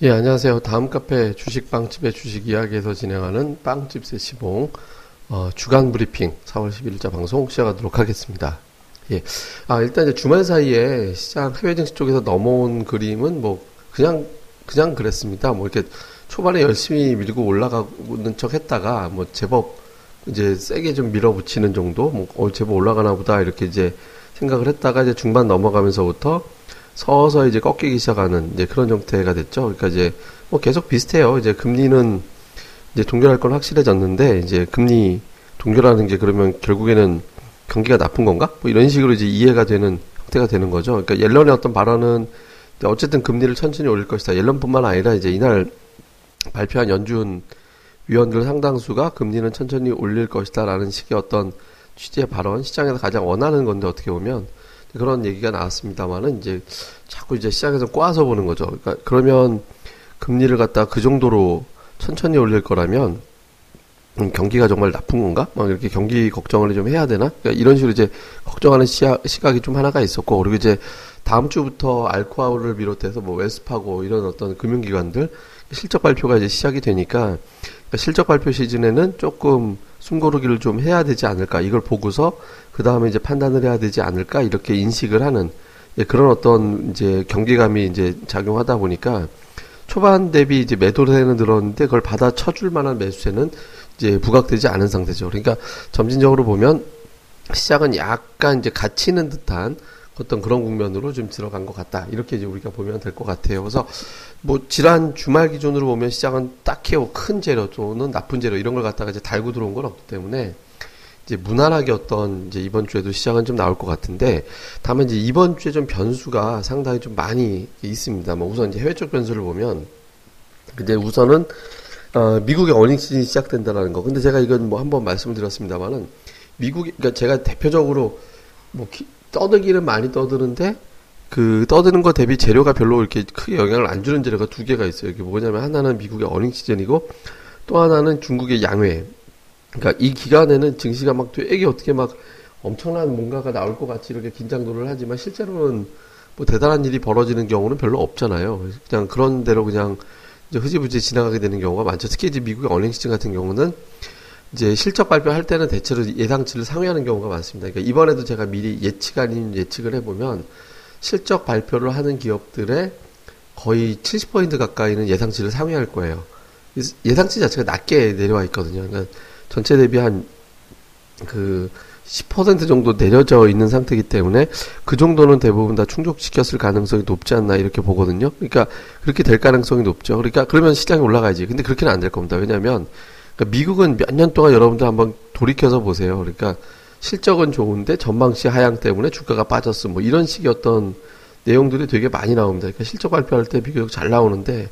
예, 안녕하세요. 다음 카페 주식빵집의 주식 이야기에서 진행하는 빵집 세 시봉 어, 주간 브리핑 4월 11일자 방송 시작하도록 하겠습니다. 예. 아, 일단 이제 주말 사이에 시장 해외 증시 쪽에서 넘어온 그림은 뭐 그냥 그냥 그랬습니다. 뭐 이렇게 초반에 열심히 밀고 올라가는 척 했다가 뭐 제법 이제 세게 좀 밀어붙이는 정도 뭐 어, 제법 올라가나 보다 이렇게 이제 생각을 했다가 이제 중반 넘어가면서부터 서서히 이제 꺾이기 시작하는 이제 그런 형태가 됐죠. 그러니까 이제 뭐 계속 비슷해요. 이제 금리는 이제 동결할 건 확실해졌는데 이제 금리 동결하는 게 그러면 결국에는 경기가 나쁜 건가? 뭐 이런 식으로 이제 이해가 되는 형태가 되는 거죠. 그러니까 옐런의 어떤 발언은 어쨌든 금리를 천천히 올릴 것이다. 옐런뿐만 아니라 이제 이날 발표한 연준 위원들 상당수가 금리는 천천히 올릴 것이다라는 식의 어떤 취지의 발언, 시장에서 가장 원하는 건데 어떻게 보면 그런 얘기가 나왔습니다만은 이제 자꾸 이제 시장에서 꼬아서 보는 거죠. 그러니까 그러면 금리를 갖다 그 정도로 천천히 올릴 거라면 음, 경기가 정말 나쁜 건가? 막 이렇게 경기 걱정을 좀 해야 되나? 그러니까 이런 식으로 이제 걱정하는 시야, 시각이 좀 하나가 있었고 그리고 이제 다음 주부터 알코아를 비롯해서 뭐 웨스파고 이런 어떤 금융기관들 실적 발표가 이제 시작이 되니까 그러니까 실적 발표 시즌에는 조금 숨고르기를 좀 해야 되지 않을까 이걸 보고서 그 다음에 이제 판단을 해야 되지 않을까 이렇게 인식을 하는 예, 그런 어떤 이제 경계감이 이제 작용하다 보니까 초반 대비 이제 매도세는 늘었는데 그걸 받아 쳐줄 만한 매수세는 이제 부각되지 않은 상태죠. 그러니까 점진적으로 보면 시장은 약간 이제 갇히는 듯한 어떤 그런 국면으로 좀 들어간 것 같다. 이렇게 이제 우리가 보면 될 것 같아요. 그래서 뭐 지난 주말 기준으로 보면 시장은 딱히 뭐큰 재료 또는 나쁜 재료 이런 걸 갖다가 이제 달고 들어온 건 없기 때문에 이제 무난하게 어떤 이제 이번 주에도 시장은 좀 나올 것 같은데 다만 이제 이번 주에 좀 변수가 상당히 좀 많이 있습니다. 뭐 우선 이제 해외 쪽 변수를 보면 근데 우선은 어 미국의 어닝 시즌이 시작된다라는 거. 근데 제가 이건 뭐 한번 말씀드렸습니다만은 미국이 그러니까 제가 대표적으로 뭐 기, 떠들기는 많이 떠드는데 그 떠드는 거 대비 재료가 별로 이렇게 크게 영향을 안 주는 재료가 두 개가 있어요. 이게 뭐냐면 하나는 미국의 어닝 시즌이고 또 하나는 중국의 양회. 그러니까 이 기간에는 증시가 막 되게 어떻게 막 엄청난 뭔가가 나올 것 같이 이렇게 긴장도를 하지만 실제로는 뭐 대단한 일이 벌어지는 경우는 별로 없잖아요. 그냥 그런 대로 그냥 이제 흐지부지 지나가게 되는 경우가 많죠. 특히 이제 미국의 어닝 시즌 같은 경우는 이제 실적 발표할 때는 대체로 예상치를 상회하는 경우가 많습니다. 그러니까 이번에도 제가 미리 예측 아닌 예측을 해보면 실적 발표를 하는 기업들의 거의 70% 가까이는 예상치를 상회할 거예요. 예상치 자체가 낮게 내려와 있거든요. 그러니까 전체 대비 한 그 10% 정도 내려져 있는 상태이기 때문에 그 정도는 대부분 다 충족시켰을 가능성이 높지 않나 이렇게 보거든요. 그러니까 그렇게 될 가능성이 높죠. 그러니까 그러면 시장이 올라가야지. 근데 그렇게는 안 될 겁니다. 왜냐하면 그러니까 미국은 몇 년 동안 여러분들 한번 돌이켜서 보세요. 그러니까 실적은 좋은데 전망시 하향 때문에 주가가 빠졌어. 뭐 이런 식의 어떤 내용들이 되게 많이 나옵니다. 그러니까 실적 발표할 때 비교적 잘 나오는데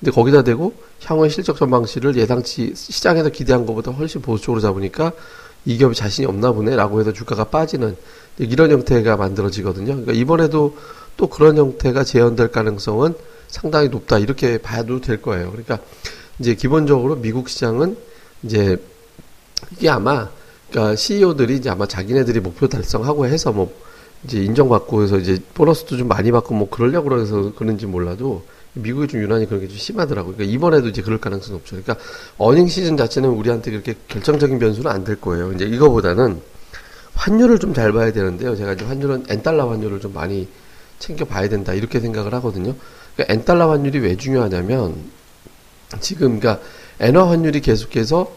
근데 거기다 대고 향후의 실적 전망치를 예상치 시장에서 기대한 것보다 훨씬 보수적으로 잡으니까 이 기업이 자신이 없나 보네라고 해서 주가가 빠지는 이런 형태가 만들어지거든요. 그러니까 이번에도 또 그런 형태가 재현될 가능성은 상당히 높다 이렇게 봐도 될 거예요. 그러니까 이제 기본적으로 미국 시장은 이제 이게 아마 그러니까 CEO들이 이제 아마 자기네들이 목표 달성하고 해서 뭐 이제 인정받고 해서 이제 보너스도 좀 많이 받고 뭐 그러려고 그래서 그런지 몰라도 미국이 좀 유난히 그런 게 좀 심하더라고요. 그러니까 이번에도 이제 그럴 가능성이 없죠. 그러니까 어닝 시즌 자체는 우리한테 그렇게 결정적인 변수는 안 될 거예요. 이제 이거보다는 환율을 좀 잘 봐야 되는데요. 제가 이제 환율은 엔달러 환율을 좀 많이 챙겨 봐야 된다 이렇게 생각을 하거든요. 그러니까 엔달러 환율이 왜 중요하냐면 지금 그러니까 엔화 환율이 계속해서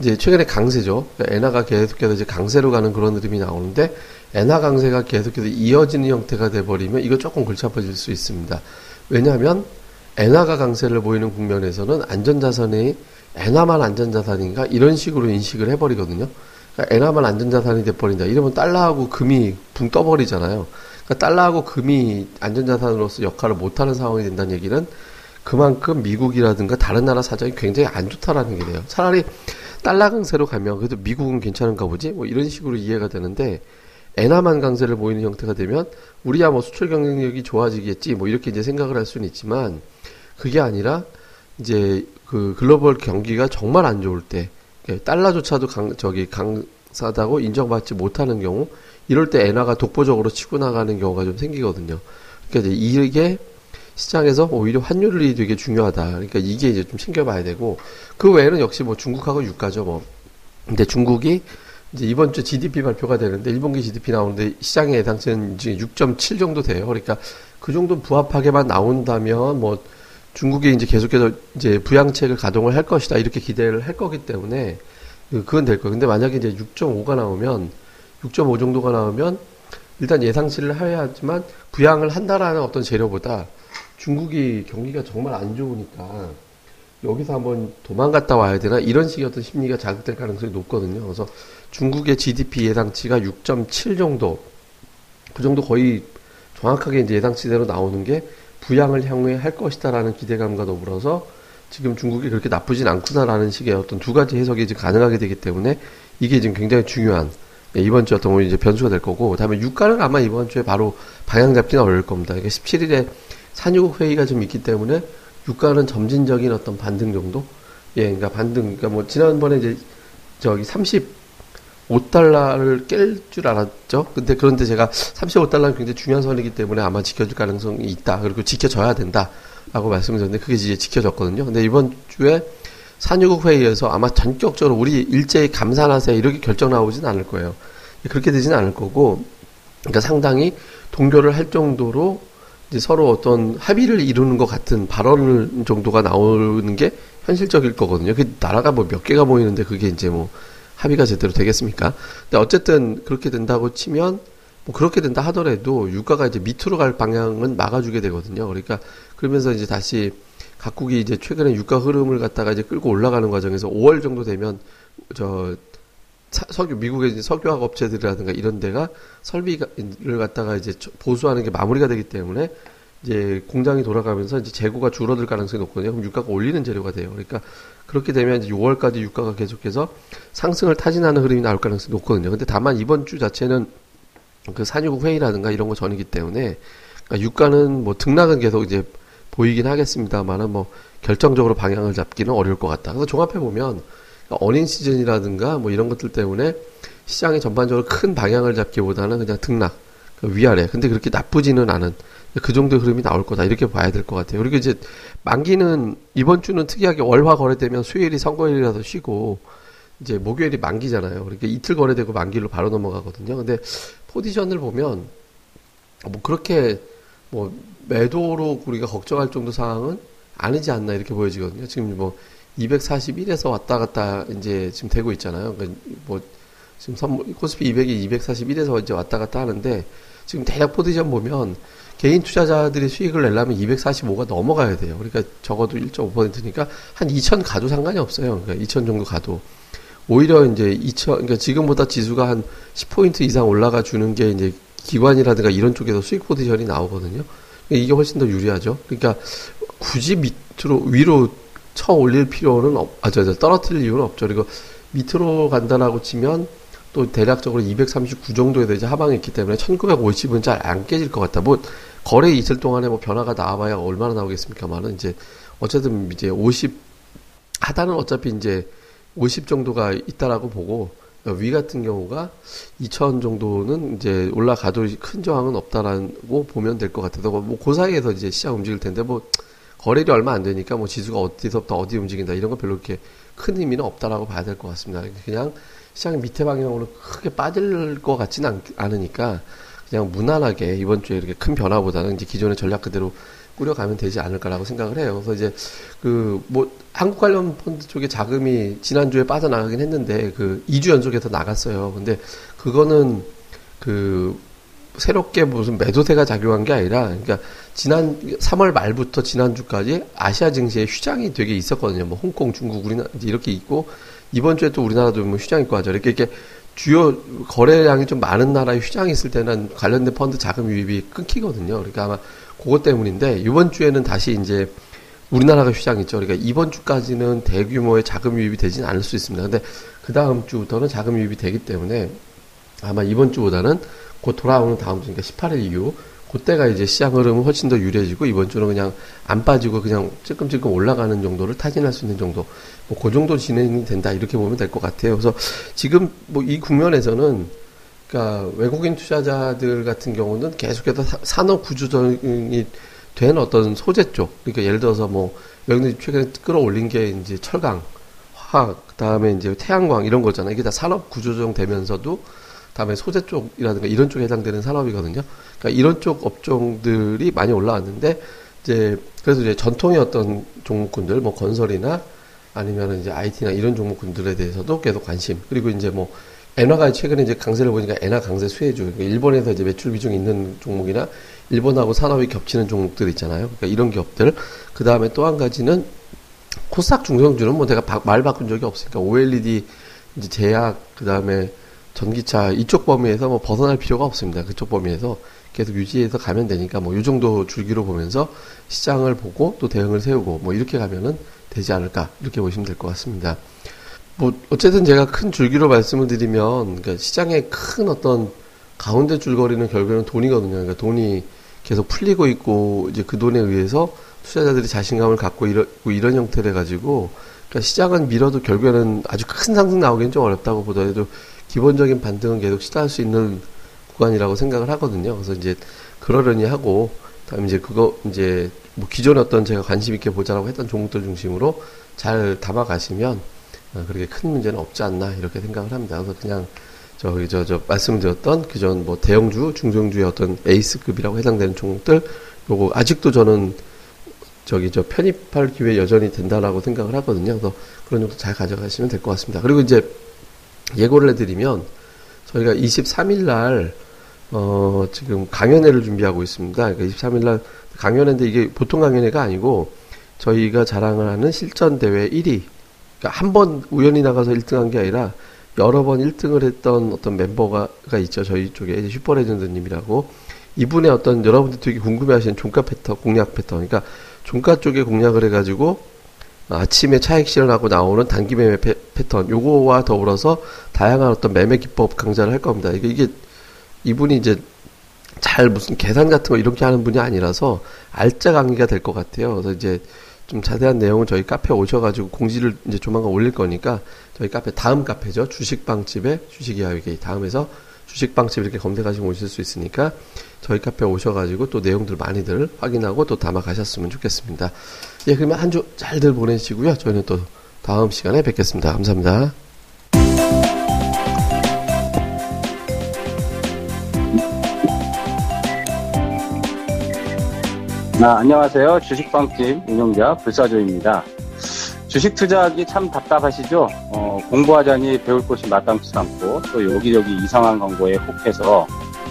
이제 최근에 강세죠. 그러니까 엔화가 계속해서 이제 강세로 가는 그런 흐름이 나오는데 엔화 강세가 계속해서 이어지는 형태가 돼 버리면 이거 조금 골치 아파질 수 있습니다. 왜냐하면 엔화가 강세를 보이는 국면에서는 안전자산이 엔화만 안전자산인가 이런 식으로 인식을 해버리거든요. 그러니까 엔화만 안전자산이 돼버린다. 이러면 달러하고 금이 붕 떠버리잖아요. 그러니까 달러하고 금이 안전자산으로서 역할을 못하는 상황이 된다는 얘기는 그만큼 미국이라든가 다른 나라 사정이 굉장히 안 좋다라는 게 돼요. 차라리 달러 강세로 가면 그래도 미국은 괜찮은가 보지? 뭐 이런 식으로 이해가 되는데 엔화만 강세를 보이는 형태가 되면 우리야 뭐 수출 경쟁력이 좋아지겠지 뭐 이렇게 이제 생각을 할 수는 있지만 그게 아니라 이제 그 글로벌 경기가 정말 안 좋을 때 달러조차도 강 저기 강사다고 인정받지 못하는 경우 이럴 때 엔화가 독보적으로 치고 나가는 경우가 좀 생기거든요. 그러니까 이제 이게 시장에서 오히려 환율이 되게 중요하다. 그러니까 이게 이제 좀 챙겨봐야 되고 그 외에는 역시 뭐 중국하고 유가죠. 뭐 근데 중국이 이제 이번 주 GDP 발표가 되는데 1분기 GDP 나오는데 시장의 예상치는 이제 6.7 정도 돼요. 그러니까 그 정도 부합하게만 나온다면 뭐 중국이 이제 계속해서 이제 부양책을 가동을 할 것이다 이렇게 기대를 할 거기 때문에 그건 될 거예요. 근데 만약에 이제 6.5가 나오면 6.5 정도가 나오면 일단 예상치를 해야지만 부양을 한다라는 어떤 재료보다 중국이 경기가 정말 안 좋으니까 여기서 한번 도망갔다 와야 되나 이런 식의 어떤 심리가 자극될 가능성이 높거든요. 그래서 중국의 GDP 예상치가 6.7 정도 그 정도 거의 정확하게 이제 예상치대로 나오는 게 부양을 향후에 할 것이다라는 기대감과 더불어서 지금 중국이 그렇게 나쁘진 않구나라는 식의 어떤 두 가지 해석이 이제 가능하게 되기 때문에 이게 지금 굉장히 중요한 네, 이번 주 어떤 뭐 이제 변수가 될 거고 그다음에 유가는 아마 이번 주에 바로 방향 잡기는 어려울 겁니다. 이게 17일에 산유국 회의가 좀 있기 때문에 유가는 점진적인 어떤 반등 정도? 예, 그러니까 반등, 그러니까 뭐 지난번에 이제 저기 35달러를 깰 줄 알았죠. 근데 그런데 제가 35달러는 굉장히 중요한 선이기 때문에 아마 지켜줄 가능성이 있다. 그리고 지켜져야 된다. 라고 말씀을 드렸는데 그게 이제 지켜졌거든요. 근데 이번 주에 산유국 회의에서 아마 전격적으로 우리 일제히 감산하세요. 이렇게 결정 나오진 않을 거예요. 그렇게 되지는 않을 거고, 그러니까 상당히 동결을 할 정도로 서로 어떤 합의를 이루는 것 같은 발언 정도가 나오는 게 현실적일 거거든요. 그 나라가 뭐 몇 개가 모이는데 그게 이제 뭐 합의가 제대로 되겠습니까? 근데 어쨌든 그렇게 된다고 치면 뭐 그렇게 된다 하더라도 유가가 이제 밑으로 갈 방향은 막아주게 되거든요. 그러니까 그러면서 이제 다시 각국이 이제 최근에 유가 흐름을 갖다가 이제 끌고 올라가는 과정에서 5월 정도 되면 저 석유 미국의 이제 석유화학 업체들이라든가 이런 데가 설비를 갖다가 이제 보수하는 게 마무리가 되기 때문에 이제 공장이 돌아가면서 이제 재고가 줄어들 가능성이 높거든요. 그럼 유가가 올리는 재료가 돼요. 그러니까 그렇게 되면 이제 6월까지 유가가 계속해서 상승을 타진하는 흐름이 나올 가능성이 높거든요. 근데 다만 이번 주 자체는 그 산유국 회의라든가 이런 거 전이기 때문에 그러니까 유가는 뭐 등락은 계속 이제 보이긴 하겠습니다만은 뭐 결정적으로 방향을 잡기는 어려울 것 같다. 그래서 종합해 보면 그러니까 어린 시즌이라든가 뭐 이런 것들 때문에 시장이 전반적으로 큰 방향을 잡기보다는 그냥 등락, 그 위아래. 근데 그렇게 나쁘지는 않은 그 정도의 흐름이 나올 거다. 이렇게 봐야 될 것 같아요. 그리고 이제 만기는 이번 주는 특이하게 월화 거래되면 수요일이 선거일이라서 쉬고 이제 목요일이 만기잖아요. 그러니까 이틀 거래되고 만기로 바로 넘어가거든요. 근데 포지션을 보면 뭐 그렇게 뭐 매도로 우리가 걱정할 정도 상황은 아니지 않나 이렇게 보여지거든요. 지금 뭐 241에서 왔다 갔다 이제 지금 되고 있잖아요. 그러니까 뭐 지금 선, 코스피 200이 241에서 이제 왔다 갔다 하는데 지금 대략 포지션 보면 개인 투자자들이 수익을 내려면 245가 넘어가야 돼요. 그러니까 적어도 1.5%니까 한 2천 가도 상관이 없어요. 그러니까 2천 정도 가도. 오히려 이제 2천, 그러니까 지금보다 지수가 한 10포인트 이상 올라가 주는 게 이제 기관이라든가 이런 쪽에서 수익 포지션이 나오거든요. 그러니까 이게 훨씬 더 유리하죠. 그러니까 굳이 밑으로, 위로 쳐 올릴 필요는 없, 아, 저, 저, 떨어뜨릴 이유는 없죠. 그리고 밑으로 간다라고 치면 또 대략적으로 239 정도에 대해 하방이 있기 때문에 1950은 잘 안 깨질 것 같다. 뭐, 거래 있을 동안에 뭐 변화가 나와봐야 얼마나 나오겠습니까만은 이제 어쨌든 이제 50 하단은 어차피 이제 50 정도가 있다라고 보고 위 같은 경우가 2천 정도는 이제 올라가도 큰 저항은 없다라고 보면 될 것 같아서 뭐그 사이에서 이제 시장 움직일 텐데 뭐 거래일이 얼마 안 되니까 뭐 지수가 어디서부터 어디 움직인다 이런 거 별로 그렇게 큰 의미는 없다라고 봐야 될 것 같습니다. 그냥 시장이 밑에 방향으로 크게 빠질 것 같지는 않, 으니까 그냥 무난하게 이번 주에 이렇게 큰 변화보다는 이제 기존의 전략 그대로 꾸려가면 되지 않을까라고 생각을 해요. 그래서 이제 그 뭐 한국 관련 펀드 쪽에 자금이 지난주에 빠져나가긴 했는데 그 2주 연속해서 나갔어요. 근데 그거는 그 새롭게 무슨 매도세가 작용한 게 아니라 그러니까 지난 3월 말부터 지난주까지 아시아 증시에 휴장이 되게 있었거든요. 뭐 홍콩, 중국, 우리나라 이렇게 있고 이번 주에 또 우리나라도 뭐 휴장 있고 하죠. 이렇게 이렇게 주요 거래량이 좀 많은 나라에 휴장이 있을 때는 관련된 펀드 자금 유입이 끊기거든요. 그러니까 아마 그것 때문인데 이번 주에는 다시 이제 우리나라가 휴장 있죠. 그러니까 이번 주까지는 대규모의 자금 유입이 되지는 않을 수 있습니다. 근데 그 다음 주부터는 자금 유입이 되기 때문에 아마 이번 주보다는 곧 돌아오는 다음 주, 그러니까 18일 이후 그때가 이제 시장 흐름은 훨씬 더 유리해지고 이번 주는 그냥 안 빠지고 그냥 찔끔찔끔 올라가는 정도를 타진할 수 있는 정도 뭐 그 정도 진행이 된다 이렇게 보면 될 것 같아요. 그래서 지금 뭐 이 국면에서는 그러니까 외국인 투자자들 같은 경우는 계속해서 산업 구조적인 된 어떤 소재 쪽, 그러니까 예를 들어서 뭐 여기는 최근에 끌어올린 게 이제 철강, 화학, 그다음에 이제 태양광 이런 거잖아요. 이게 다 산업 구조정 되면서도 다음에 소재 쪽이라든가 이런 쪽에 해당되는 산업이거든요. 그러니까 이런 쪽 업종들이 많이 올라왔는데 이제 그래서 이제 전통의 어떤 종목군들 뭐 건설이나 아니면 이제 IT나 이런 종목군들에 대해서도 계속 관심 그리고 이제 뭐 엔화가 최근에 이제 강세를 보니까 엔화 강세 수혜주 그러니까 일본에서 이제 매출 비중이 있는 종목이나 일본하고 산업이 겹치는 종목들 있잖아요. 그러니까 이런 기업들 그 다음에 또 한 가지는 코스닥 중성주는 뭐 내가 바, 말 바꾼 적이 없으니까 OLED 이제 제약 그 다음에 전기차 이쪽 범위에서 뭐 벗어날 필요가 없습니다. 그쪽 범위에서 계속 유지해서 가면 되니까 뭐 이 정도 줄기로 보면서 시장을 보고 또 대응을 세우고 뭐 이렇게 가면은 되지 않을까 이렇게 보시면 될 것 같습니다. 뭐 어쨌든 제가 큰 줄기로 말씀을 드리면 그러니까 시장의 큰 어떤 가운데 줄거리는 결국에는 돈이거든요. 그러니까 돈이 계속 풀리고 있고 이제 그 돈에 의해서 투자자들이 자신감을 갖고 이런 이런 형태를 가지고 그러니까 시장은 밀어도 결국에는 아주 큰 상승 나오기는 좀 어렵다고 보더라도 기본적인 반등은 계속 시도할 수 있는 구간이라고 생각을 하거든요. 그래서 이제 그러려니 하고 다음에 이제 그거 이제 뭐 기존에 어떤 제가 관심 있게 보자라고 했던 종목들 중심으로 잘 담아 가시면 어, 그렇게 큰 문제는 없지 않나 이렇게 생각을 합니다. 그래서 그냥 저기 저 저 말씀드렸던 그전 뭐 대형주, 중성주의 어떤 에이스급이라고 해당되는 종목들 요거 아직도 저는 저기 저 편입할 기회 여전히 된다라고 생각을 하거든요. 그래서 그런 정도 잘 가져가시면 될 것 같습니다. 그리고 이제 예고를 해드리면 저희가 23일 날 어, 지금 강연회를 준비하고 있습니다. 그러니까 23일 날 강연회인데 이게 보통 강연회가 아니고 저희가 자랑을 하는 실전 대회 1위. 그러니까 한 번 우연히 나가서 1등한 게 아니라 여러 번 1등을 했던 어떤 멤버가 있죠. 저희 쪽에 슈퍼레전드님이라고 이분의 어떤 여러분들 되게 궁금해하시는 종가 패턴, 공략 패턴. 그러니까 종가 쪽에 공략을 해가지고 아침에 차익 실현하고 나오는 단기 매매 패, 턴 요거와 더불어서 다양한 어떤 매매 기법 강좌를 할 겁니다. 이게 이게 이분이 이제 잘 무슨 계산 같은 거 이렇게 하는 분이 아니라서 알짜 강의가 될 것 같아요. 그래서 이제 좀 자세한 내용은 저희 카페 오셔가지고 공지를 이제 조만간 올릴 거니까 저희 카페 다음 카페죠 주식방집의 주식 이야기 다음에서 주식방집 이렇게 검색하시면 오실 수 있으니까 저희 카페 오셔가지고 또 내용들 많이들 확인하고 또 담아 가셨으면 좋겠습니다. 예, 그러면 한 주 잘들 보내시고요. 저희는 또 다음 시간에 뵙겠습니다. 감사합니다. 아, 안녕하세요. 주식방집 운영자 불사조입니다. 주식 투자하기 참 답답하시죠? 어, 공부하자니 배울 곳이 마땅치 않고 또 여기저기 이상한 광고에 혹해서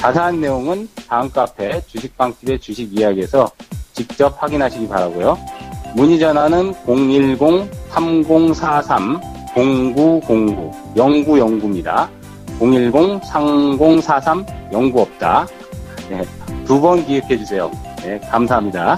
자세한 내용은 다음 카페 주식빵집의 주식 이야기에서 직접 확인하시기 바라고요. 문의 전화는 010-3043-0909 0909입니다. 010-3043-09없다. 네, 두 번 기획해 주세요. 네, 감사합니다.